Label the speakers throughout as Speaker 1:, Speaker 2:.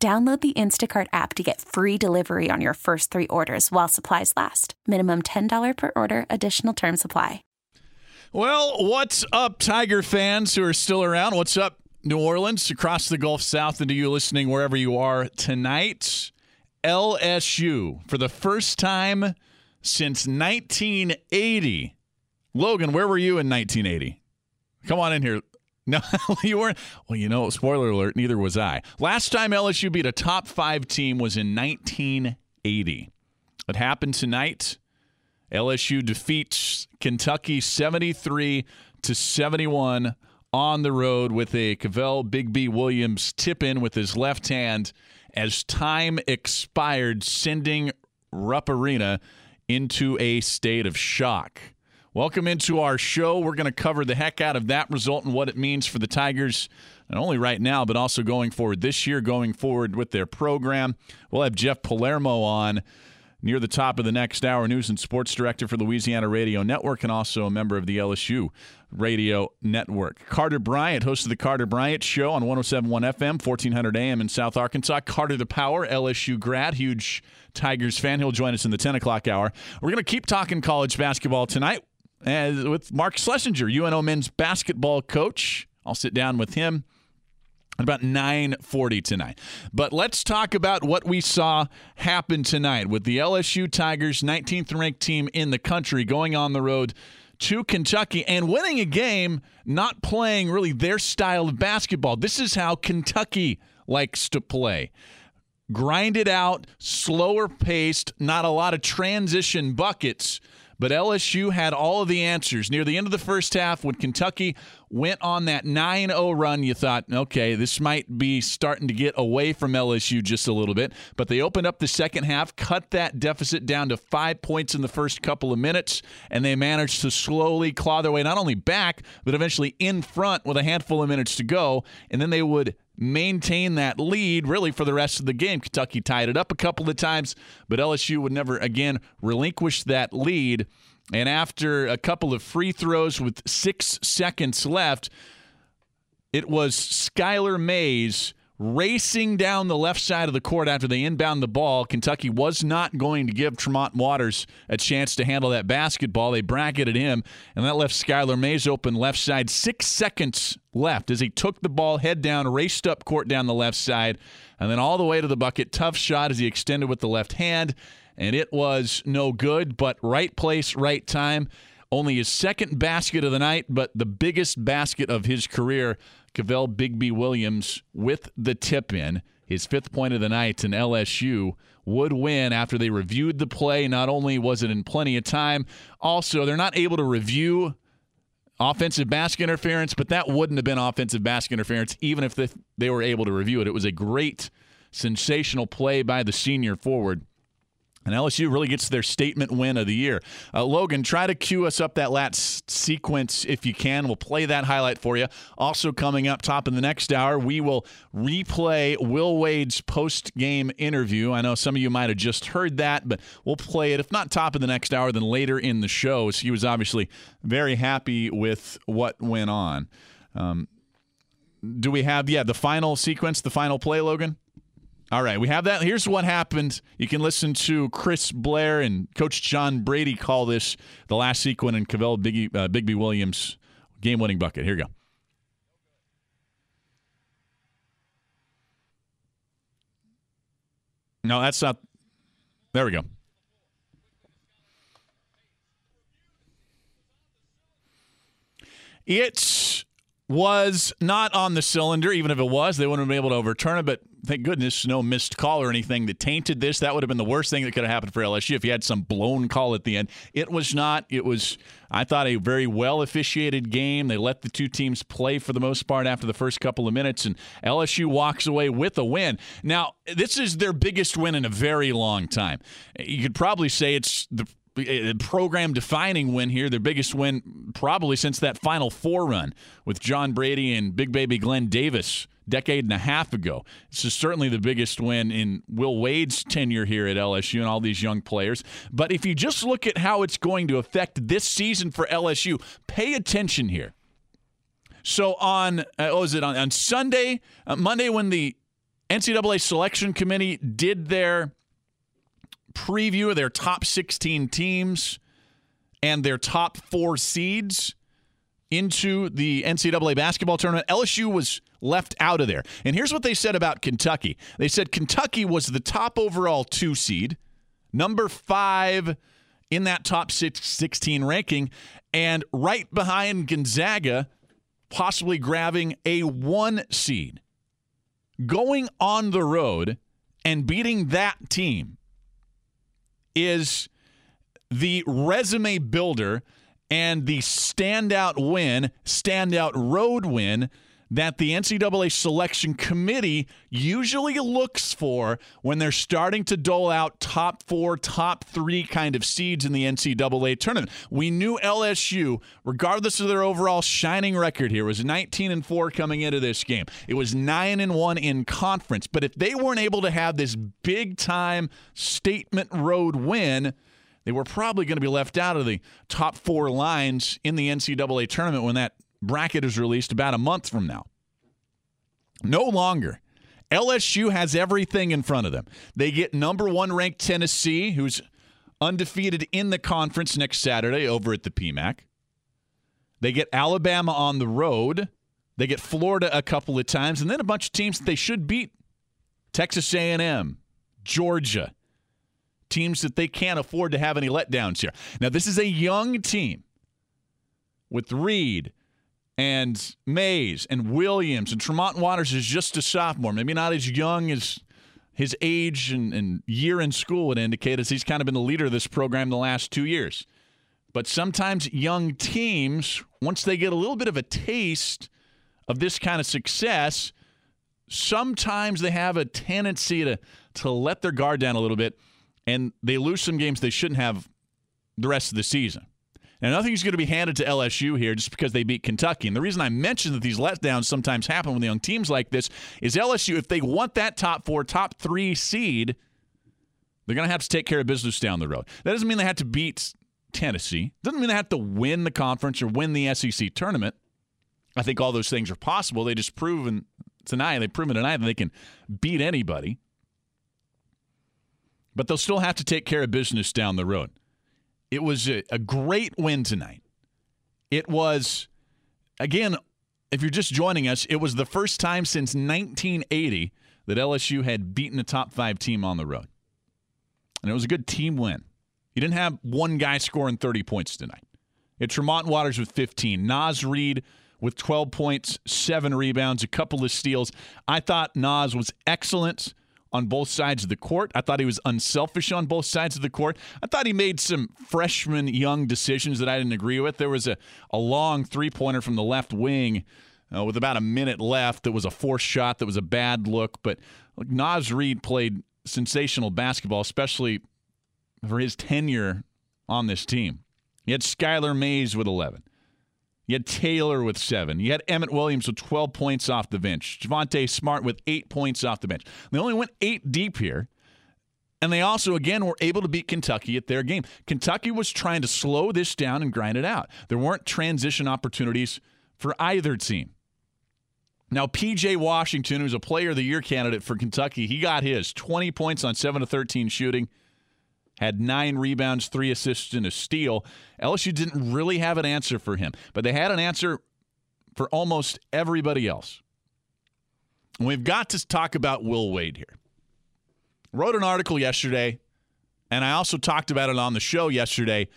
Speaker 1: Download the Instacart app to get free delivery on your first three orders while supplies last. Minimum $10 per order, additional term supply.
Speaker 2: Well, what's up, Tiger fans who are still around? What's up, New Orleans, across the Gulf South, and to you listening wherever you are tonight? LSU, for the first time since 1980. Logan, where were you in 1980? Come on in here. No, you weren't. Well, you know, spoiler alert, neither was I. Last time LSU beat a top five team was in 1980. It happened tonight. LSU defeats Kentucky 73 to 71 on the road with a Kavell Bigby Williams tip in with his left hand as time expired, sending Rupp Arena into a state of shock. Welcome into our show. We're going to cover the heck out of that result and what it means for the Tigers, not only right now, but also going forward this year, going forward with their program. We'll have Jeff Palermo on near the top of the next hour, news and sports director for Louisiana Radio Network and also a member of the LSU Radio Network. Carter Bryant, host of the Carter Bryant Show on 1071 FM, 1400 AM in South Arkansas. Carter the Power, LSU grad, huge Tigers fan. He'll join us in the 10 o'clock hour. We're going to keep talking college basketball tonight uh, with Mark Slessinger, UNO men's basketball coach. I'll sit down with him at about 9:40 tonight. But let's talk about what we saw happen tonight with the LSU Tigers, 19th ranked team in the country, going on the road to Kentucky and winning a game, not playing really their style of basketball. This is how Kentucky likes to play. Grind it out, slower paced, not a lot of transition buckets but LSU had all of the answers. Near the end of the first half, when Kentucky went on that 9 0 run, you thought, okay, this might be starting to get away from LSU just a little bit. But they opened up the second half, cut that deficit down to five points in the first couple of minutes, and they managed to slowly claw their way not only back, but eventually in front with a handful of minutes to go. And then they would maintain that lead really for the rest of the game. Kentucky tied it up a couple of times, but LSU would never again relinquish that lead. And after a couple of free throws with six seconds left, it was Skylar Mays racing down the left side of the court after they inbound the ball. Kentucky was not going to give Tremont Waters a chance to handle that basketball. They bracketed him, and that left Skylar Mays open left side. Six seconds left as he took the ball head down, raced up court down the left side, and then all the way to the bucket. Tough shot as he extended with the left hand, and it was no good, but right place, right time. Only his second basket of the night, but the biggest basket of his career Kavell Bigby Williams with the tip in. His fifth point of the night, and LSU would win after they reviewed the play. Not only was it in plenty of time, also, they're not able to review offensive basket interference, but that wouldn't have been offensive basket interference even if they, they were able to review it. It was a great, sensational play by the senior forward. And LSU really gets their statement win of the year. Uh, Logan, try to cue us up that last sequence if you can. We'll play that highlight for you. Also, coming up top in the next hour, we will replay Will Wade's post game interview. I know some of you might have just heard that, but we'll play it, if not top of the next hour, then later in the show. So he was obviously very happy with what went on. Um, do we have, yeah, the final sequence, the final play, Logan? All right, we have that. Here's what happened. You can listen to Chris Blair and Coach John Brady call this the last sequence in Kavell Biggie, uh, Bigby Williams game winning bucket. Here you go. No, that's not. There we go. It was not on the cylinder. Even if it was, they wouldn't have been able to overturn it. But thank goodness no missed call or anything that tainted this. That would have been the worst thing that could have happened for LSU if you had some blown call at the end. It was not. It was, I thought, a very well officiated game. They let the two teams play for the most part after the first couple of minutes, and LSU walks away with a win. Now, this is their biggest win in a very long time. You could probably say it's the program defining win here, their biggest win probably since that Final Four run with John Brady and Big Baby Glenn Davis decade and a half ago. This is certainly the biggest win in Will Wade's tenure here at LSU and all these young players. But if you just look at how it's going to affect this season for LSU, pay attention here. So on, uh, what was it on, on Sunday, uh, Monday, when the NCAA selection committee did their preview of their top 16 teams and their top four seeds into the NCAA basketball tournament, LSU was left out of there. And here's what they said about Kentucky they said Kentucky was the top overall two seed, number five in that top 16 ranking, and right behind Gonzaga, possibly grabbing a one seed. Going on the road and beating that team is the resume builder and the standout win, standout road win that the NCAA selection committee usually looks for when they're starting to dole out top four, top three kind of seeds in the NCAA tournament. We knew LSU, regardless of their overall shining record here, was 19 and 4 coming into this game. It was 9 and 1 in conference. But if they weren't able to have this big time statement road win, they were probably going to be left out of the top four lines in the NCAA tournament when that bracket is released about a month from now. No longer. LSU has everything in front of them. They get number one ranked Tennessee, who's undefeated in the conference next Saturday over at the PMAC. They get Alabama on the road. They get Florida a couple of times, and then a bunch of teams that they should beat: Texas A&M, Georgia, teams that they can't afford to have any letdowns here. Now, this is a young team with Reid, and Mays and Williams and Tremont Waters is just a sophomore, maybe not as young as his age and, and, year in school would indicate, as he's kind of been the leader of this program the last two years. But sometimes young teams, once they get a little bit of a taste of this kind of success, sometimes they have a tendency to to let their guard down a little bit, and they lose some games they shouldn't have the rest of the season. Now, nothing's going to be handed to LSU here just because they beat Kentucky. And the reason I mention that these letdowns sometimes happen with young teams like this is LSU, if they want that top four, top three seed, they're going to have to take care of business down the road. That doesn't mean they have to beat Tennessee. Doesn't mean they have to win the conference or win the SEC tournament. I think all those things are possible. They just proven tonight, they've proven tonight that they can beat anybody. But they'll still have to take care of business down the road. It was a, a great win tonight. It was, again, if you're just joining us, it was the first time since 1980 that LSU had beaten a top five team on the road. And it was a good team win. You didn't have one guy scoring 30 points tonight. It's Tremont Waters with 15, Naz Reid with 12 points, seven rebounds, a couple of steals. I thought Naz was excellent on both sides of the court. I thought he was unselfish on both sides of the court. I thought he made some freshman young decisions that I didn't agree with. There was a, a long three pointer from the left wing uh, with about a minute left that was a forced shot that was a bad look. But look, Naz Reid played sensational basketball, especially for his tenure on this team. He had Skylar Mays with 11. You had Taylor with seven. You had Emmitt Williams with 12 points off the bench. Javonte Smart with eight points off the bench. They only went eight deep here. And they also, again, were able to beat Kentucky at their game. Kentucky was trying to slow this down and grind it out. There weren't transition opportunities for either team. Now, PJ Washington, who's a player of the year candidate for Kentucky, he got his 20 points on 7 to 13 shooting had nine rebounds, three assists, and a steal. LSU didn't really have an answer for him, but they had an answer for almost everybody else. And we've got to talk about Will Wade here. Wrote an article yesterday, and I also talked about it on the show yesterday,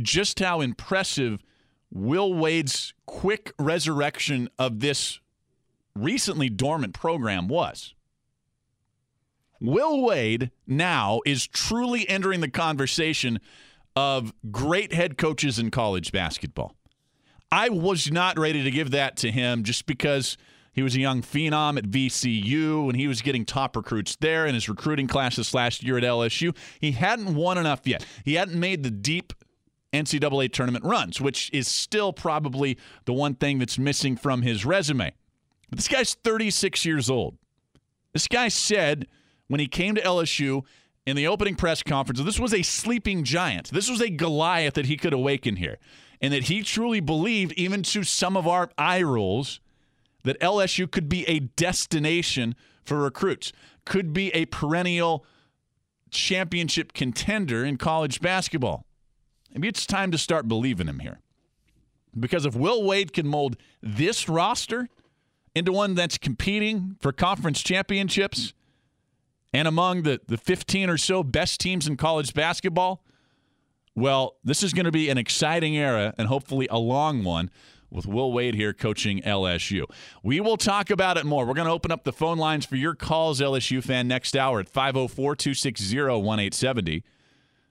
Speaker 2: just how impressive Will Wade's quick resurrection of this recently dormant program was. Will Wade now is truly entering the conversation of great head coaches in college basketball. I was not ready to give that to him just because he was a young phenom at VCU and he was getting top recruits there in his recruiting class this last year at LSU. He hadn't won enough yet. He hadn't made the deep NCAA tournament runs, which is still probably the one thing that's missing from his resume. But this guy's 36 years old. This guy said when he came to LSU in the opening press conference, this was a sleeping giant. This was a Goliath that he could awaken here. And that he truly believed, even to some of our eye rolls, that LSU could be a destination for recruits, could be a perennial championship contender in college basketball. Maybe it's time to start believing him here. Because if Will Wade can mold this roster into one that's competing for conference championships and among the, the 15 or so best teams in college basketball, well, this is going to be an exciting era and hopefully a long one with Will Wade here coaching LSU. We will talk about it more. We're going to open up the phone lines for your calls, LSU fan, next hour at 504 260 1870.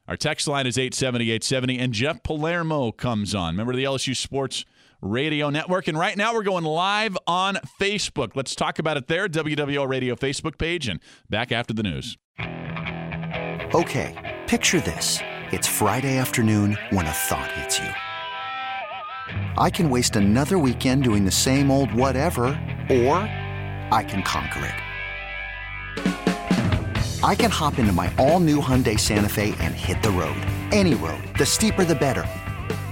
Speaker 2: Our text line is 870 870, and Jeff Palermo comes on. Remember the LSU Sports Radio Network. And right now we're going live on Facebook. Let's talk about it there, WWL Radio Facebook page, and back after the news.
Speaker 3: Okay, picture this. It's Friday afternoon when a thought hits you. I can waste another weekend doing the same old whatever, or I can conquer it. I can hop into my all new Hyundai Santa Fe and hit the road. Any road. The steeper, the better